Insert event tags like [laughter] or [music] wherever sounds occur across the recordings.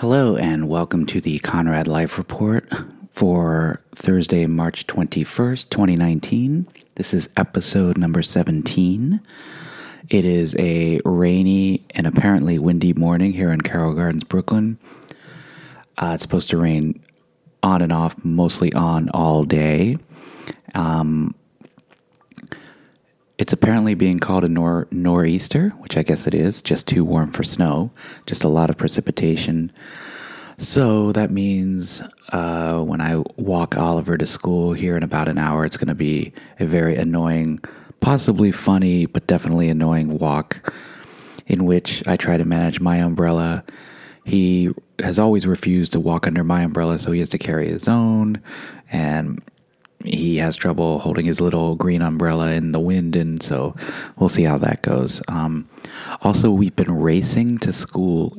Hello, and welcome to the Conrad Life Report for Thursday, March 21st, 2019. This is episode number 17. It is a rainy and apparently windy morning here in Carroll Gardens, Brooklyn. Uh, it's supposed to rain on and off, mostly on all day. Um, it's apparently being called a nor- nor'easter, which I guess it is, just too warm for snow, just a lot of precipitation. So that means uh, when I walk Oliver to school here in about an hour, it's going to be a very annoying, possibly funny, but definitely annoying walk in which I try to manage my umbrella. He has always refused to walk under my umbrella, so he has to carry his own. And he has trouble holding his little green umbrella in the wind, and so we'll see how that goes. Um, also, we've been racing to school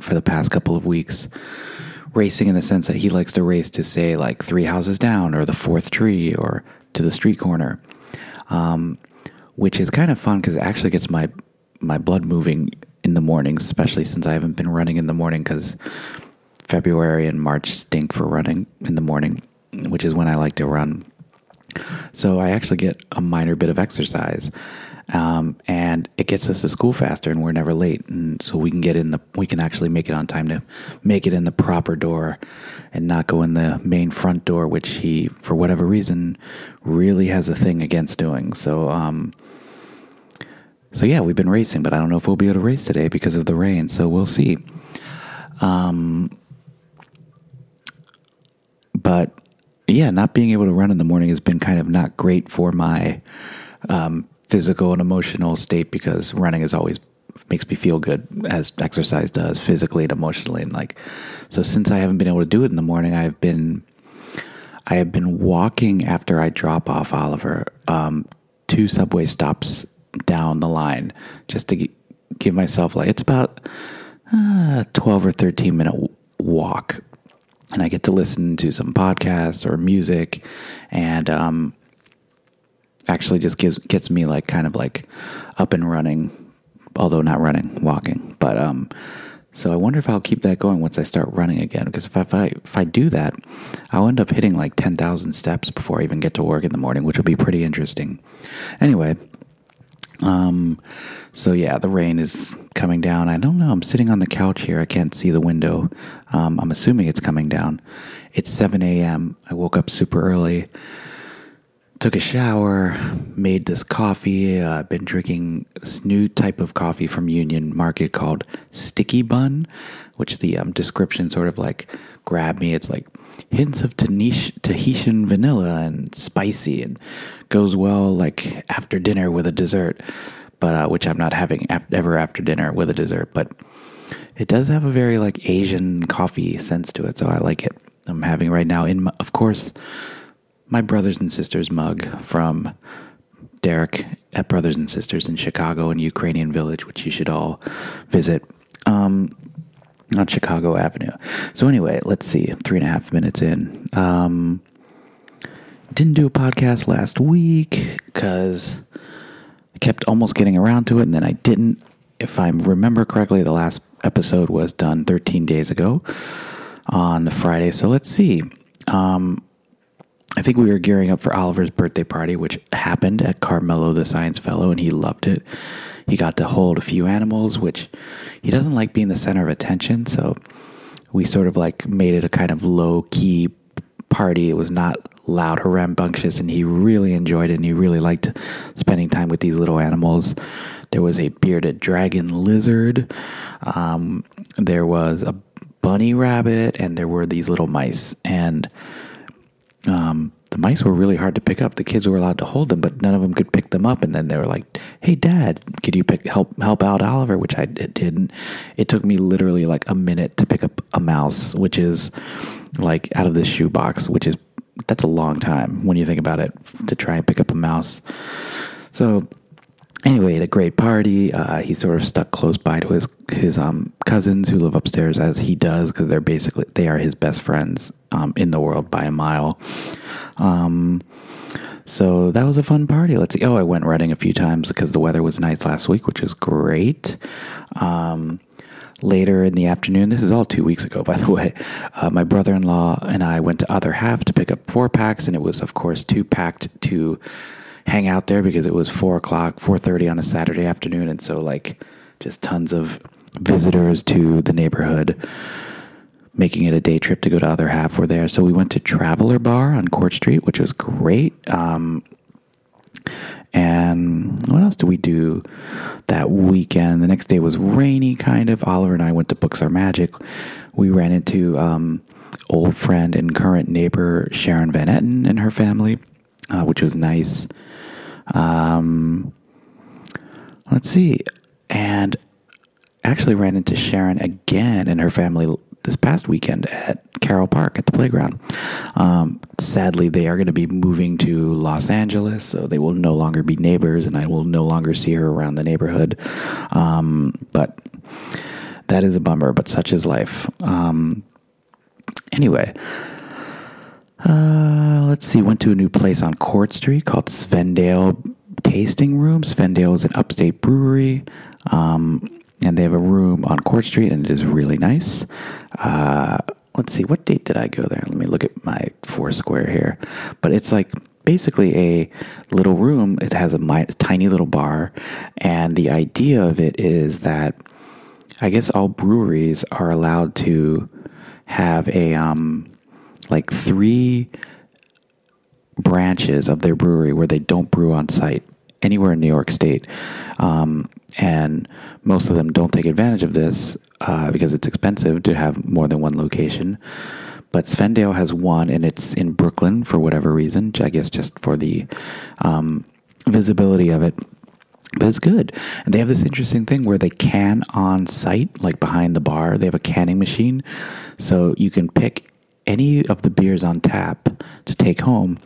for the past couple of weeks. Racing in the sense that he likes to race to say like three houses down or the fourth tree or to the street corner, um, which is kind of fun because it actually gets my my blood moving in the mornings, especially since I haven't been running in the morning because February and March stink for running in the morning which is when I like to run. So I actually get a minor bit of exercise. Um, and it gets us to school faster and we're never late and so we can get in the we can actually make it on time to make it in the proper door and not go in the main front door which he for whatever reason really has a thing against doing so um so yeah we've been racing but i don't know if we'll be able to race today because of the rain so we'll see um but yeah, not being able to run in the morning has been kind of not great for my um, physical and emotional state because running is always makes me feel good as exercise does physically and emotionally. And like so since I haven't been able to do it in the morning I've been I have been walking after I drop off Oliver um, two subway stops down the line just to g- give myself like it's about uh, 12 or 13 minute walk and I get to listen to some podcasts or music, and um, actually just gives gets me like kind of like up and running, although not running, walking. But um, so I wonder if I'll keep that going once I start running again. Because if I, if I if I do that, I'll end up hitting like ten thousand steps before I even get to work in the morning, which would be pretty interesting. Anyway, um, so yeah, the rain is coming down. I don't know. I'm sitting on the couch here. I can't see the window. Um, I'm assuming it's coming down. It's 7 a.m. I woke up super early, took a shower, made this coffee. Uh, I've been drinking this new type of coffee from Union Market called Sticky Bun, which the um, description sort of like grabbed me. It's like hints of Tahitian vanilla and spicy and goes well like after dinner with a dessert, but uh, which I'm not having ever after dinner with a dessert, but it does have a very like Asian coffee sense to it, so I like it. I'm having right now in, my, of course, my brothers and sisters mug from Derek at Brothers and Sisters in Chicago and Ukrainian Village, which you should all visit. Um, on Chicago Avenue. So anyway, let's see. Three and a half minutes in. Um, didn't do a podcast last week because kept almost getting around to it, and then I didn't. If I remember correctly, the last episode was done 13 days ago on Friday. So let's see. Um, I think we were gearing up for Oliver's birthday party, which happened at Carmelo the Science Fellow, and he loved it. He got to hold a few animals, which he doesn't like being the center of attention. So we sort of like made it a kind of low key party. It was not loud or rambunctious, and he really enjoyed it. And he really liked spending time with these little animals. There was a bearded dragon lizard. Um, there was a bunny rabbit, and there were these little mice. And um, the mice were really hard to pick up. The kids were allowed to hold them, but none of them could pick them up. And then they were like, "Hey, Dad, could you pick help help out Oliver?" Which I didn't. It took me literally like a minute to pick up a mouse, which is like out of this shoebox, which is that's a long time when you think about it to try and pick up a mouse. So anyway, at a great party, uh, he sort of stuck close by to his his um, cousins who live upstairs, as he does, because they're basically they are his best friends um, in the world by a mile. Um, so that was a fun party. Let's see. Oh, I went running a few times because the weather was nice last week, which was great. Um, later in the afternoon, this is all two weeks ago, [laughs] by the way, uh, my brother in law and I went to Other Half to pick up four packs, and it was, of course, too packed to hang out there because it was four o'clock, four thirty on a Saturday afternoon, and so like just tons of visitors to the neighborhood, making it a day trip to go to Other Half were there. So we went to Traveler Bar on Court Street, which was great. Um, and what else did we do that weekend? The next day was rainy, kind of. Oliver and I went to Books Are Magic. We ran into um, old friend and current neighbor Sharon Van Etten and her family, uh, which was nice. Um, let's see. And actually ran into Sharon again and her family this past weekend at Carroll Park at the playground. Um, sadly, they are going to be moving to Los Angeles, so they will no longer be neighbors, and I will no longer see her around the neighborhood. Um, but that is a bummer, but such is life. Um, anyway. Uh, let's see. Went to a new place on Court Street called Svendale Tasting Room. Svendale is an upstate brewery. Um, and they have a room on Court Street, and it is really nice. Uh, let's see, what date did I go there? Let me look at my Foursquare here. But it's like basically a little room. It has a mi- tiny little bar, and the idea of it is that I guess all breweries are allowed to have a um, like three branches of their brewery where they don't brew on site anywhere in New York State. Um, and most of them don't take advantage of this uh, because it's expensive to have more than one location. But Svendale has one, and it's in Brooklyn for whatever reason. I guess just for the um, visibility of it. But it's good. And they have this interesting thing where they can on site, like behind the bar. They have a canning machine. So you can pick any of the beers on tap to take home.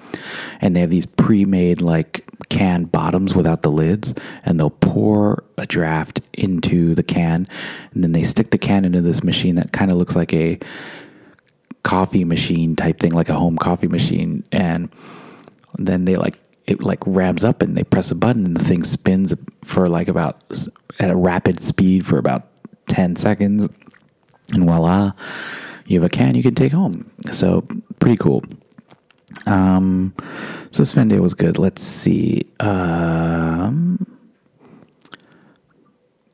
And they have these pre made, like, can bottoms without the lids, and they'll pour a draft into the can, and then they stick the can into this machine that kind of looks like a coffee machine type thing, like a home coffee machine, and then they like it like rams up and they press a button and the thing spins for like about at a rapid speed for about 10 seconds and voila you have a can you can take home so pretty cool um, so Svendale was good. Let's see. Um,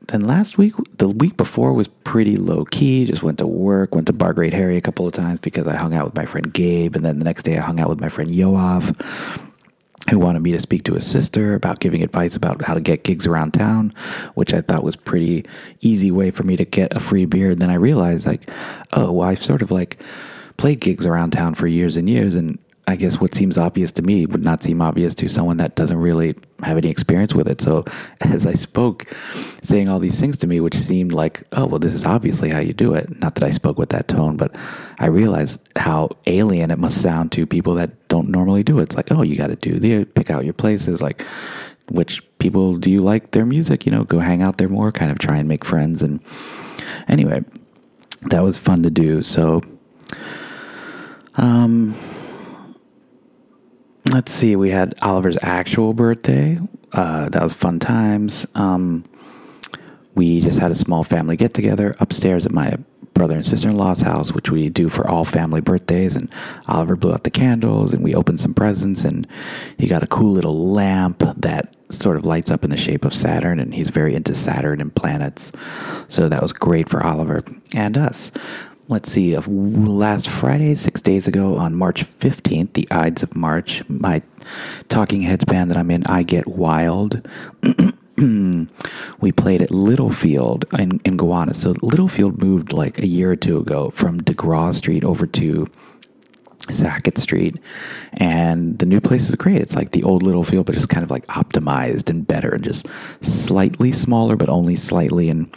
then last week, the week before was pretty low key. Just went to work, went to Bar Great Harry a couple of times because I hung out with my friend Gabe, and then the next day I hung out with my friend Yoav, who wanted me to speak to his sister about giving advice about how to get gigs around town, which I thought was pretty easy way for me to get a free beer. And then I realized like, oh, well, I've sort of like played gigs around town for years and years, and I guess what seems obvious to me would not seem obvious to someone that doesn't really have any experience with it. So [laughs] as I spoke, saying all these things to me, which seemed like, oh, well, this is obviously how you do it. Not that I spoke with that tone, but I realized how alien it must sound to people that don't normally do it. It's like, oh, you got to do the pick out your places, like which people do you like their music? You know, go hang out there more, kind of try and make friends. And anyway, that was fun to do. So, um, let's see, we had Oliver's actual birthday. Uh, that was fun times. Um, we just had a small family get together upstairs at my brother and sister in law's house, which we do for all family birthdays. And Oliver blew out the candles and we opened some presents. And he got a cool little lamp that sort of lights up in the shape of Saturn. And he's very into Saturn and planets. So that was great for Oliver and us let's see, of last Friday, six days ago on March 15th, the Ides of March, my Talking Heads band that I'm in, I Get Wild. [clears throat] we played at Littlefield in, in Gowanus. So Littlefield moved like a year or two ago from DeGraw Street over to Sackett Street. And the new place is great. It's like the old Littlefield, but just kind of like optimized and better and just slightly smaller, but only slightly. And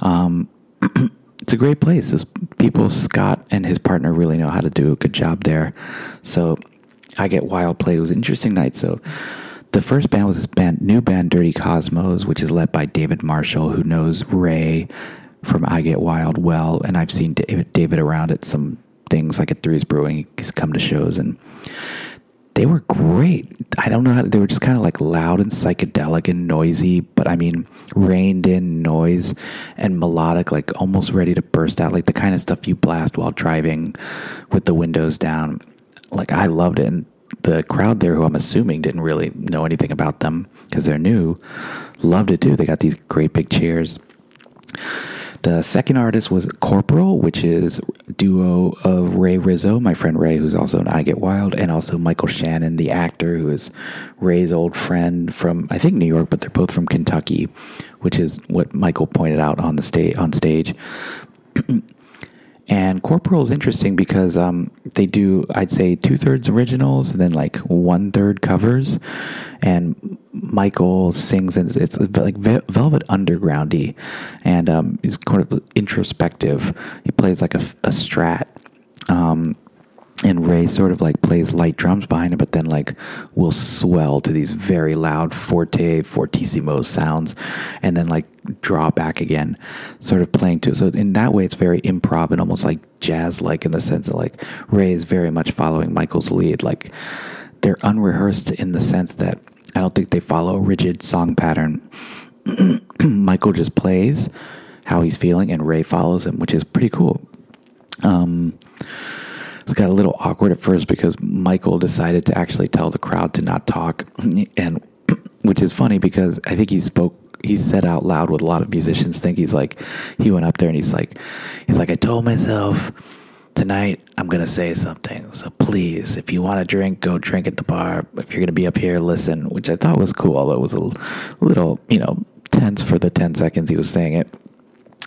um, [clears throat] it's a great place. This people, Scott and his partner really know how to do a good job there. So I get wild played. It was an interesting night. So the first band was this band, new band, Dirty Cosmos, which is led by David Marshall, who knows Ray from I Get Wild well, and I've seen David, David around at some things like at Threes Brewing. He's come to shows and they were great. I don't know how they were just kind of like loud and psychedelic and noisy, but I mean, reined in noise and melodic, like almost ready to burst out, like the kind of stuff you blast while driving with the windows down. Like I loved it. And the crowd there, who I'm assuming didn't really know anything about them because they're new, loved it too. They got these great big chairs. The second artist was Corporal, which is duo of Ray Rizzo, my friend Ray, who's also in I Get Wild, and also Michael Shannon, the actor, who is Ray's old friend from I think New York, but they're both from Kentucky, which is what Michael pointed out on the stage on stage. [clears throat] And Corporal is interesting because um, they do, I'd say, two thirds originals and then like one third covers. And Michael sings, and it's like Velvet Undergroundy, and um, he's kind of introspective. He plays like a, a strat. Um, and Ray sort of like plays light drums behind it, but then like will swell to these very loud forte, fortissimo sounds, and then like draw back again, sort of playing to. So in that way, it's very improv and almost like jazz like in the sense that like Ray is very much following Michael's lead. Like they're unrehearsed in the sense that I don't think they follow a rigid song pattern. [clears throat] Michael just plays how he's feeling, and Ray follows him, which is pretty cool. Um, it got a little awkward at first because Michael decided to actually tell the crowd to not talk, [clears throat] and [clears throat] which is funny because I think he spoke. He said out loud what a lot of musicians think. He's like, he went up there and he's like, he's like, I told myself tonight I'm gonna say something. So please, if you want to drink, go drink at the bar. If you're gonna be up here, listen. Which I thought was cool, although it was a little, you know, tense for the ten seconds he was saying it.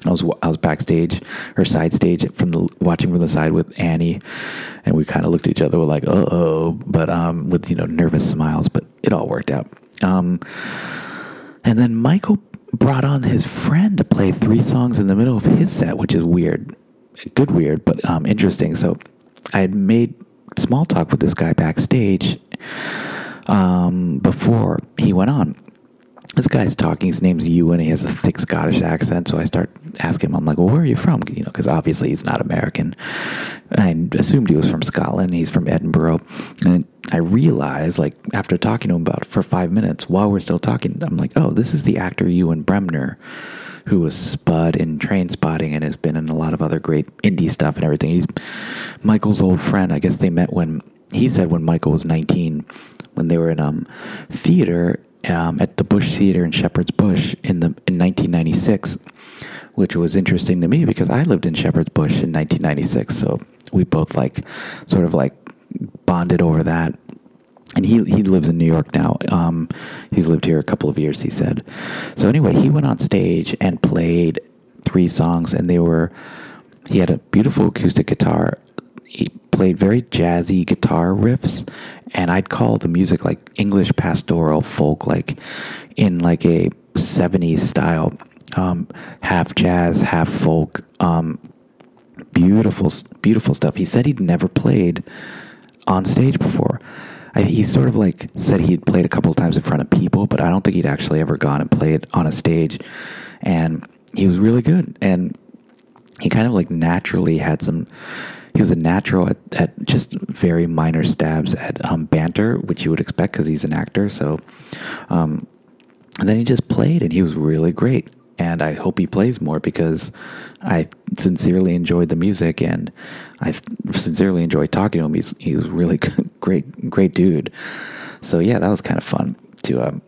I was I was backstage or side stage from the watching from the side with Annie, and we kind of looked at each other. Like, "Uh oh," but um, with you know nervous smiles. But it all worked out. Um, and then Michael brought on his friend to play three songs in the middle of his set, which is weird, good weird, but um, interesting. So I had made small talk with this guy backstage um, before he went on this guy's talking. His name's Ewan. He has a thick Scottish accent. So I start asking him, I'm like, well, where are you from? You know, because obviously he's not American. I assumed he was from Scotland. He's from Edinburgh. And I realized, like, after talking to him about for five minutes while we're still talking, I'm like, oh, this is the actor Ewan Bremner, who was Spud in Trainspotting and has been in a lot of other great indie stuff and everything. He's Michael's old friend. I guess they met when he said when Michael was 19 when they were in um, theater um, at the Bush Theater in Shepherd's Bush in the in 1996, which was interesting to me because I lived in Shepherd's Bush in 1996. So we both like sort of like bonded over that. And he he lives in New York now. Um, he's lived here a couple of years. He said. So anyway, he went on stage and played three songs, and they were. He had a beautiful acoustic guitar. He played very jazzy guitar riffs, and I'd call the music like English pastoral folk, like in like a '70s style, um, half jazz, half folk. Um, beautiful, beautiful stuff. He said he'd never played on stage before. I, he sort of like said he'd played a couple of times in front of people, but I don't think he'd actually ever gone and played on a stage. And he was really good. And he kind of like naturally had some he was a natural at, at just very minor stabs at um, banter, which you would expect because he's an actor. So, um, and then he just played, and he was really great. And I hope he plays more because I sincerely enjoyed the music, and I sincerely enjoyed talking to him. He's he was really [laughs] great, great dude. So yeah, that was kind of fun to um,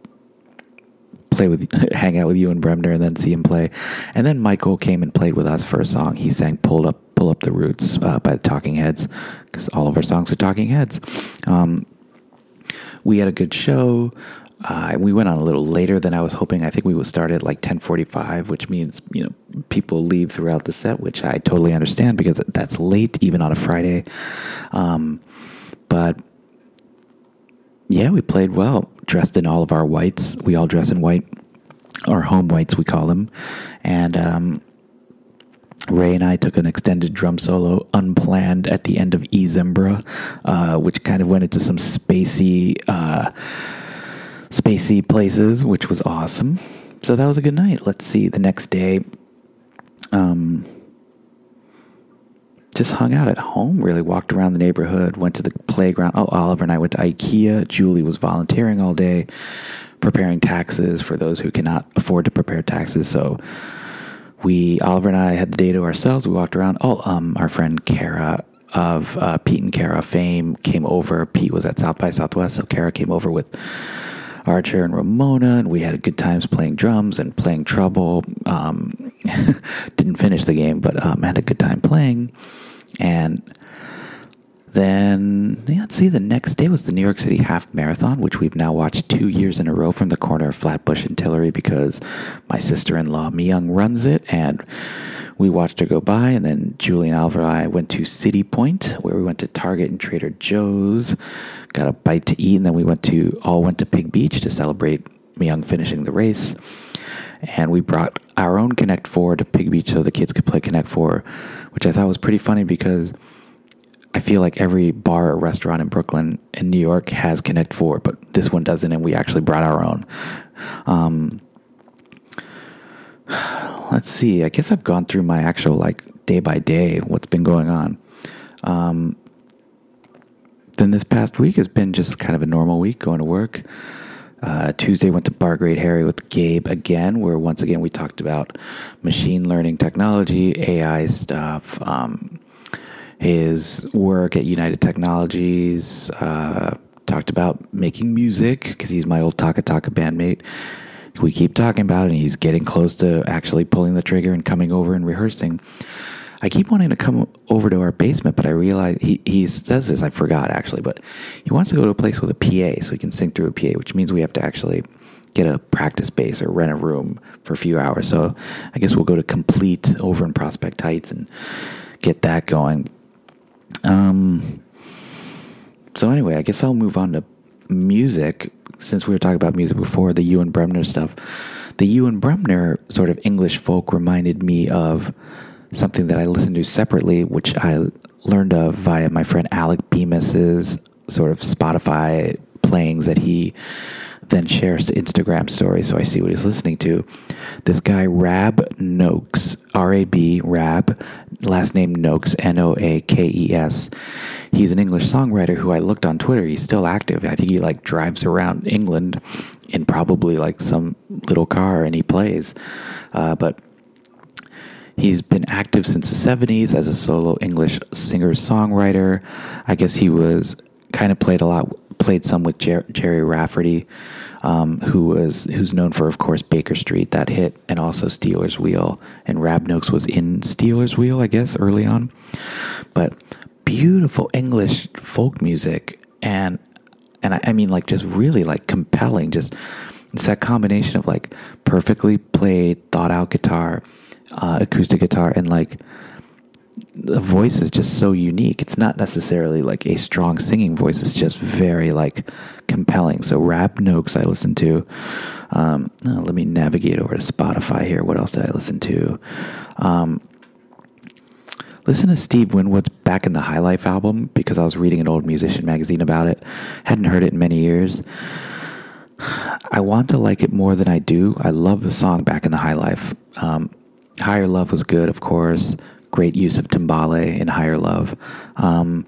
play with, [laughs] hang out with Ewan Bremner, and then see him play. And then Michael came and played with us for a song. He sang "Pulled Up, Pull Up the Roots" uh, by the Talking Heads, because all of our songs are Talking Heads. Um, we had a good show. Uh, we went on a little later than I was hoping. I think we would start at like ten forty-five, which means you know people leave throughout the set, which I totally understand because that's late even on a Friday. Um, but yeah, we played well, dressed in all of our whites. We all dress in white, our home whites, we call them. And um, Ray and I took an extended drum solo unplanned at the end of E Zimbra, uh, which kind of went into some spacey, uh, spacey places, which was awesome. So that was a good night. Let's see. The next day, um, just hung out at home, really walked around the neighborhood, went to the playground. Oh, Oliver and I went to IKEA. Julie was volunteering all day, preparing taxes for those who cannot afford to prepare taxes. So we, Oliver and I, had the day to ourselves. We walked around. Oh, um, our friend Kara of uh, Pete and Kara fame came over. Pete was at South by Southwest, so Kara came over with Archer and Ramona, and we had good times playing drums and playing Trouble. Um, [laughs] didn't finish the game, but um, had a good time playing. And then, yeah, let's see, the next day was the New York City Half Marathon, which we've now watched two years in a row from the corner of Flatbush and Tillery because my sister in law, Myung, runs it. And we watched her go by. And then Julie and Oliver and I went to City Point, where we went to Target and Trader Joe's, got a bite to eat. And then we went to, all went to Pig Beach to celebrate Myung finishing the race. And we brought our own Connect Four to Pig Beach so the kids could play Connect Four, which I thought was pretty funny because I feel like every bar or restaurant in Brooklyn in New York has Connect Four, but this one doesn't, and we actually brought our own. Um, [sighs] let's see. I guess I've gone through my actual like day by day what's been going on. Um, then this past week has been just kind of a normal week, going to work. Uh, Tuesday went to Bar Great Harry with Gabe again, where once again we talked about machine learning technology, AI stuff. Um, his work at United Technologies. Uh, talked about making music because he's my old Taka Taka bandmate. We keep talking about it, and he's getting close to actually pulling the trigger and coming over and rehearsing. I keep wanting to come over to our basement, but I realize he, he says this, I forgot actually, but he wants to go to a place with a PA so he can sing through a PA, which means we have to actually get a practice space or rent a room for a few hours. So I guess we'll go to Complete over in Prospect Heights and get that going. Um, so anyway, I guess I'll move on to music since we were talking about music before the Ewan Bremner stuff. The Ewan Bremner sort of English folk reminded me of something that I listened to separately, which I learned of via my friend Alec Bemis's sort of Spotify playings that he then shares to Instagram stories so I see what he's listening to. This guy, Rab Noakes, R A B, Rab, last name Noakes, N O A K E S. He's an English songwriter who I looked on Twitter. He's still active. I think he like drives around England in probably like some little car and he plays. Uh, but He's been active since the 70s as a solo English singer songwriter. I guess he was kind of played a lot, played some with Jer- Gerry Rafferty, um, who was who's known for, of course, Baker Street, that hit, and also Stealers Wheel. And Rab Noakes was in Stealers Wheel, I guess, early on. But beautiful English folk music, and and I, I mean, like, just really like compelling. Just it's that combination of like perfectly played, thought out guitar, uh, acoustic guitar, and like the voice is just so unique. It's not necessarily like a strong singing voice. It's just very like compelling. So Rab Noakes I listen to. Um, oh, let me navigate over to Spotify here. What else did I listen to? Um, listen to Steve Winwood's Back in the High Life album because I was reading an old musician magazine about it. Hadn't heard it in many years. I want to like it more than I do. I love the song Back in the High Life. Um, Higher Love was good, of course great use of timbale in Higher Love. Um,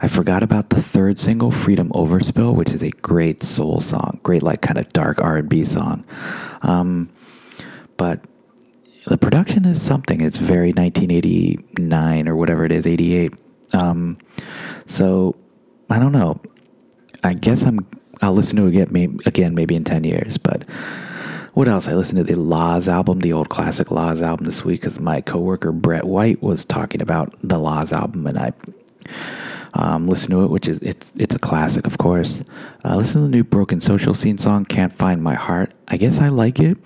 I forgot about the third single, Freedom Overspill, which is a great soul song, great like kind of dark R and B song. Um, but the production is something. It's very 1989 or whatever it is, 88. Um, so I don't know. I guess I'm. I'll listen to it again, maybe, again maybe in 10 years, but what else? I listened to the Laws album, the old classic Laws album this week because my coworker Brett White was talking about the Laws album, and I um, listened to it, which is it's it's a classic, of course. Uh, listen to the new Broken Social Scene song, "Can't Find My Heart." I guess I like it.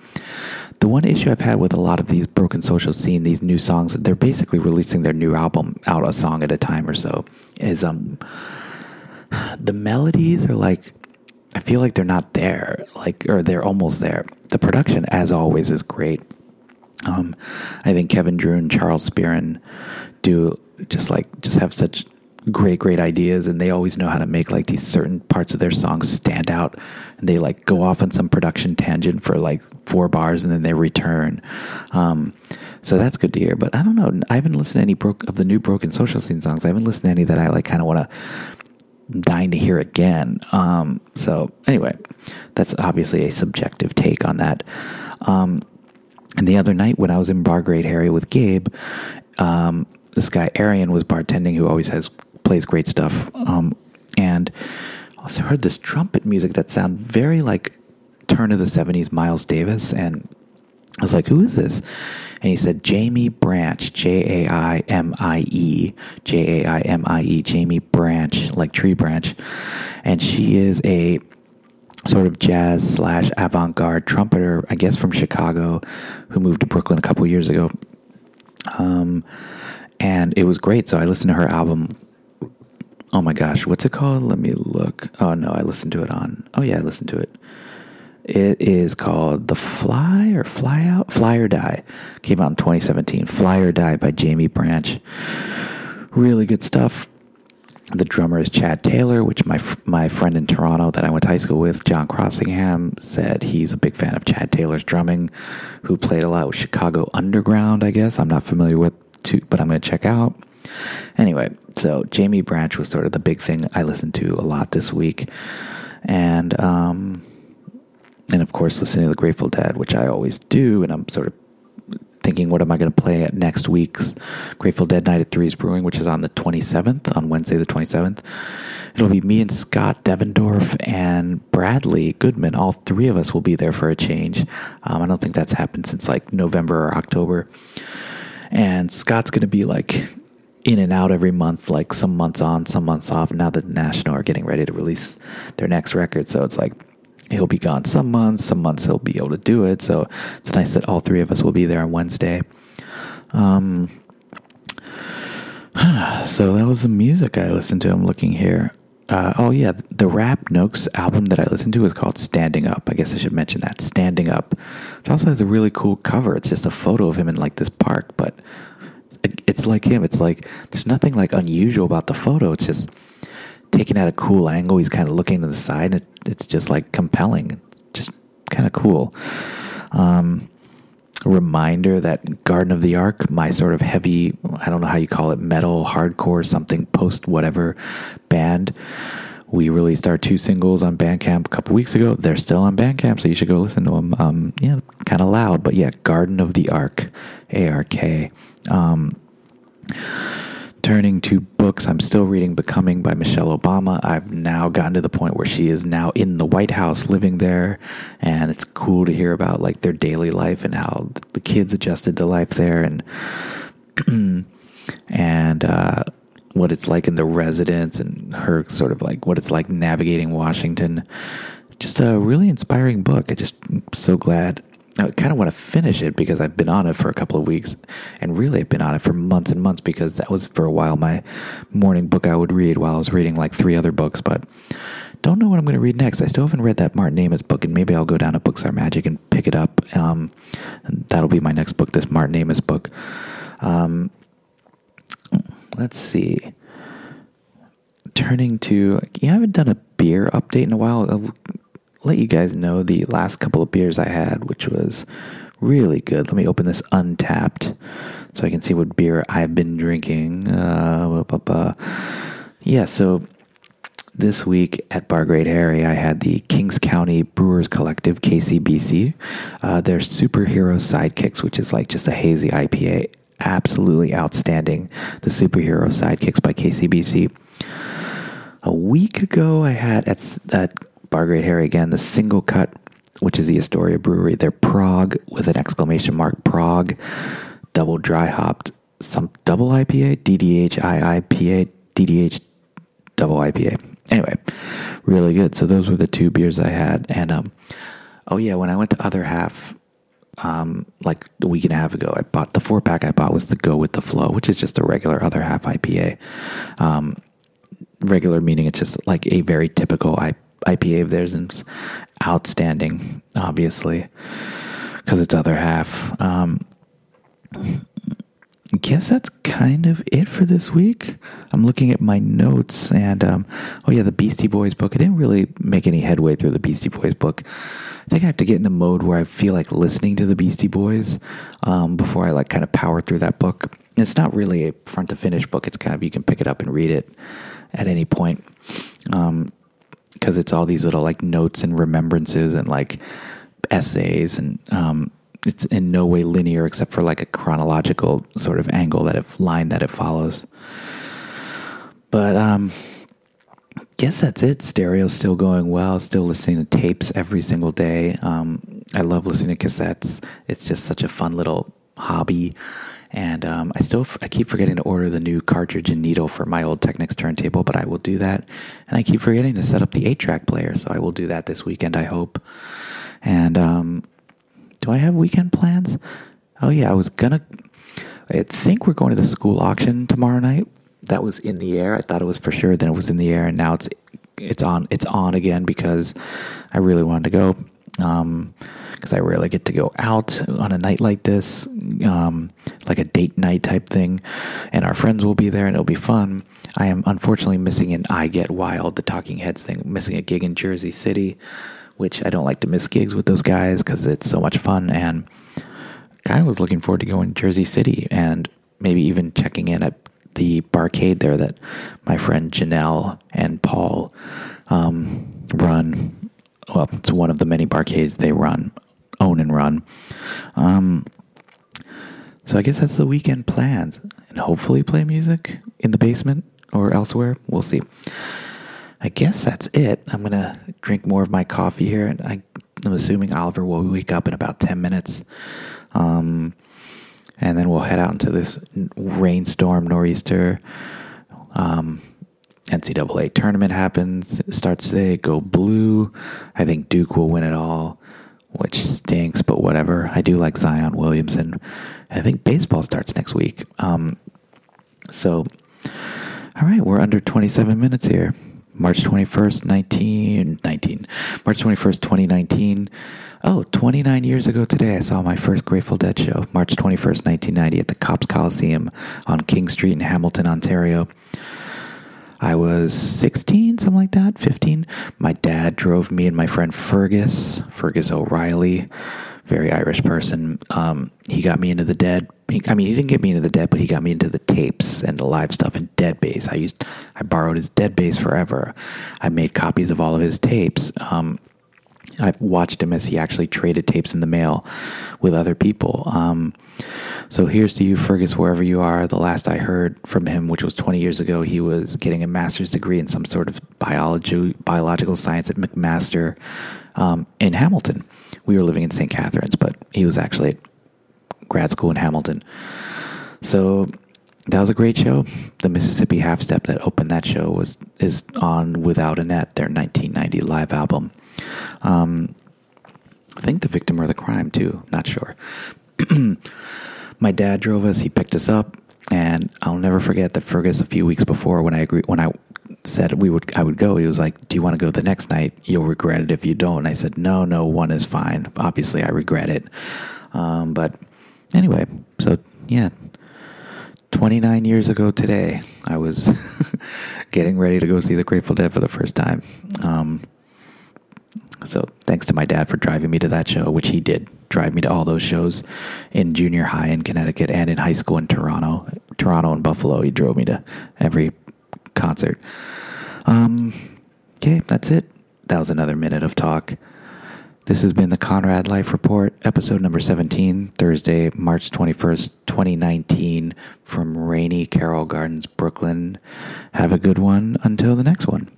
The one issue I've had with a lot of these Broken Social Scene, these new songs, they're basically releasing their new album out a song at a time or so. Is um the melodies are like I feel like they're not there, like or they're almost there. The production, as always, is great. Um, I think Kevin Drew and Charles Spearin do just like just have such great, great ideas, and they always know how to make like these certain parts of their songs stand out. And they like go off on some production tangent for like four bars, and then they return. Um, so that's good to hear. But I don't know. I haven't listened to any broke of the new Broken Social Scene songs. I haven't listened to any that I like kind of want to dying to hear again. Um, so anyway, that's obviously a subjective take on that. Um, and the other night when I was in Bar Great Harry with Gabe, um, this guy Arian was bartending who always has plays great stuff. Um, and I also heard this trumpet music that sounded very like turn of the 70s Miles Davis. And I was like, who is this? And he said, Jaimie Branch, J A I M I E, J A I M I E, Jaimie Branch, like tree branch. And she is a sort of jazz slash avant garde trumpeter, I guess from Chicago, who moved to Brooklyn a couple years ago. Um, and it was great. So I listened to her album. Oh my gosh, what's it called? Let me look. Oh no, I listened to it on. Oh yeah, I listened to it. It is called The Fly or Fly Out? Fly or Die. Came out in 2017. Fly or Die by Jaimie Branch. Really good stuff. The drummer is Chad Taylor, which my my friend in Toronto that I went to high school with, John Crossingham, said he's a big fan of Chad Taylor's drumming, who played a lot with Chicago Underground, I guess. I'm not familiar with, too, but I'm going to check out. Anyway, so Jaimie Branch was sort of the big thing I listened to a lot this week. And, um, and of course, listening to the Grateful Dead, which I always do, and I'm sort of thinking, what am I going to play at next week's Grateful Dead Night at Threes Brewing, which is on the 27th, on Wednesday the 27th. It'll be me and Scott Devendorf and Bradley Goodman. All three of us will be there for a change. Um, I don't think that's happened since like November or October. And Scott's going to be like in and out every month, like some months on, some months off. Now that the National are getting ready to release their next record. So it's like he'll be gone some months, some months he'll be able to do it. So it's nice that all three of us will be there on Wednesday. Um, [sighs] so that was the music I listened to. I'm looking here. Uh, oh yeah, the Rab Noakes album that I listened to is called "Standing Up." I guess I should mention that "Standing Up," which also has a really cool cover. It's just a photo of him in like this park, but it's like him. It's like there's nothing like unusual about the photo. It's just taken at a cool angle. He's kind of looking to the side. It, it's just like compelling, just kind of cool. Um, reminder that Garden of the Ark, my sort of heavy, I don't know how you call it, metal, hardcore, something post whatever band. We released our two singles on Bandcamp a couple weeks ago. They're still on Bandcamp, so you should go listen to them. Um, yeah, kind of loud, but yeah, Garden of the Ark, A R K. Um, turning to books, I'm still reading Becoming by Michelle Obama. I've now gotten to the point where she is now in the White House living there, and it's cool to hear about like their daily life and how the kids adjusted to life there and [clears throat] and uh, what it's like in the residence and her sort of like what it's like navigating Washington. Just a really inspiring book. I just I'm so glad I kind of want to finish it because I've been on it for a couple of weeks, and really I've been on it for months and months because that was for a while my morning book I would read while I was reading like three other books. But don't know what I'm going to read next. I still haven't read that Martin Amis book, and maybe I'll go down to Books Are Magic and pick it up. Um, that'll be my next book, this Martin Amis book. Um, let's see. Turning to, you haven't done a beer update in a while let you guys know the last couple of beers I had, which was really good. Let me open this Untappd so I can see what beer I've been drinking. Uh, yeah, so this week at Bar Great Harry, I had the Kings County Brewers Collective, KCBC, uh, their superhero sidekicks, which is like just a hazy IPA. Absolutely outstanding. The superhero sidekicks by KCBC. A week ago, I had at, at Bar Great Harry again, the SingleCut, which is the Astoria Brewery. They're Prog with an exclamation mark, Prog, double dry hopped, some double IPA, DDH IIPA, DDH double IPA. Anyway, really good. So those were the two beers I had. And um, oh yeah, when I went to Other Half, um, like a week and a half ago, I bought the four pack I bought was the Go with the Flow, which is just a regular Other Half IPA. Um, regular meaning it's just like a very typical IPA IPA of theirs is outstanding, obviously, because it's other half. Um, guess that's kind of it for this week. I'm looking at my notes, and um, oh yeah, the Beastie Boys book. I didn't really make any headway through the Beastie Boys book. I think I have to get in a mode where I feel like listening to the Beastie Boys um, before I like kind of power through that book. It's not really a front to finish book. It's kind of you can pick it up and read it at any point because it's all these little like notes and remembrances and like essays and um, it's in no way linear except for like a chronological sort of angle that it line that it follows. But um guess that's it. Stereo's still going well. Still listening to tapes every single day. Um, I love listening to cassettes. It's just such a fun little hobby. And um, I still f- I keep forgetting to order the new cartridge and needle for my old Technics turntable, but I will do that. And I keep forgetting to set up the eight track player, so I will do that this weekend. I hope. And um, do I have weekend plans? Oh yeah, I was gonna. I think we're going to the school auction tomorrow night. That was in the air. I thought it was for sure. Then it was in the air, and now it's it's on it's on again because I really wanted to go. Um, because I rarely get to go out on a night like this, um, like a date night type thing, and our friends will be there and it'll be fun. I am unfortunately missing an I Get Wild, the Talking Heads thing, missing a gig in Jersey City which I don't like to miss gigs with those guys because it's so much fun. And kind of was looking forward to going to Jersey City and maybe even checking in at the barcade there that my friend Janelle and Paul um, run. Well, it's one of the many barcades they run, own and run. Um, so I guess that's the weekend plans, and hopefully play music in the basement or elsewhere. We'll see. I guess that's it. I'm to drink more of my coffee here. And I, am assuming Oliver will wake up in about 10 minutes. Um, and then we'll head out into this rainstorm, nor'easter. Um, NCAA tournament happens. It starts today. Go blue. I think Duke will win it all, which stinks, but whatever. I do like Zion Williamson. I think baseball starts next week. Um, so, all right, we're under 27 minutes here. March 21st, 19, 19, March 21st, 2019. Oh, 29 years ago today, I saw my first Grateful Dead show, March 21st, 1990, at the Copps Coliseum on King Street in Hamilton, Ontario. I was 16, something like that, 15. My dad drove me and my friend Fergus, Fergus O'Reilly, very Irish person. Um, he got me into the Dead. I mean, he didn't get me into the Dead, but he got me into the tapes and the live stuff and DeadBase. I used, I borrowed his DeadBase forever. I made copies of all of his tapes. Um, I've watched him as he actually traded tapes in the mail with other people. Um, so here's to you, Fergus, wherever you are. The last I heard from him, which was 20 years ago, he was getting a master's degree in some sort of biology, biological science at McMaster um, in Hamilton we were living in St. Catharines, but he was actually at grad school in Hamilton. So that was a great show. The Mississippi Half Step that opened that show was is on Without a Net, their 1990 live album. Um, I think the victim or the crime too. Not sure. [clears throat] My dad drove us. He picked us up, and I'll never forget that Fergus a few weeks before when I agreed when I said we would I would go. He was like, "Do you want to go the next night? You'll regret it if you don't." And I said, "No, no, one is fine. Obviously, I regret it." Um, but anyway, so yeah, 29 years ago today, I was [laughs] getting ready to go see the Grateful Dead for the first time. Um, so thanks to my dad for driving me to that show, which he did drive me to all those shows in junior high in Connecticut and in high school in Toronto, Toronto and Buffalo. He drove me to every concert. Um, okay, that's it. That was another minute of talk. This has been the Conrad Life Report, episode number 17, Thursday, March 21st, 2019, from rainy Carroll Gardens, Brooklyn. Have a good one until the next one.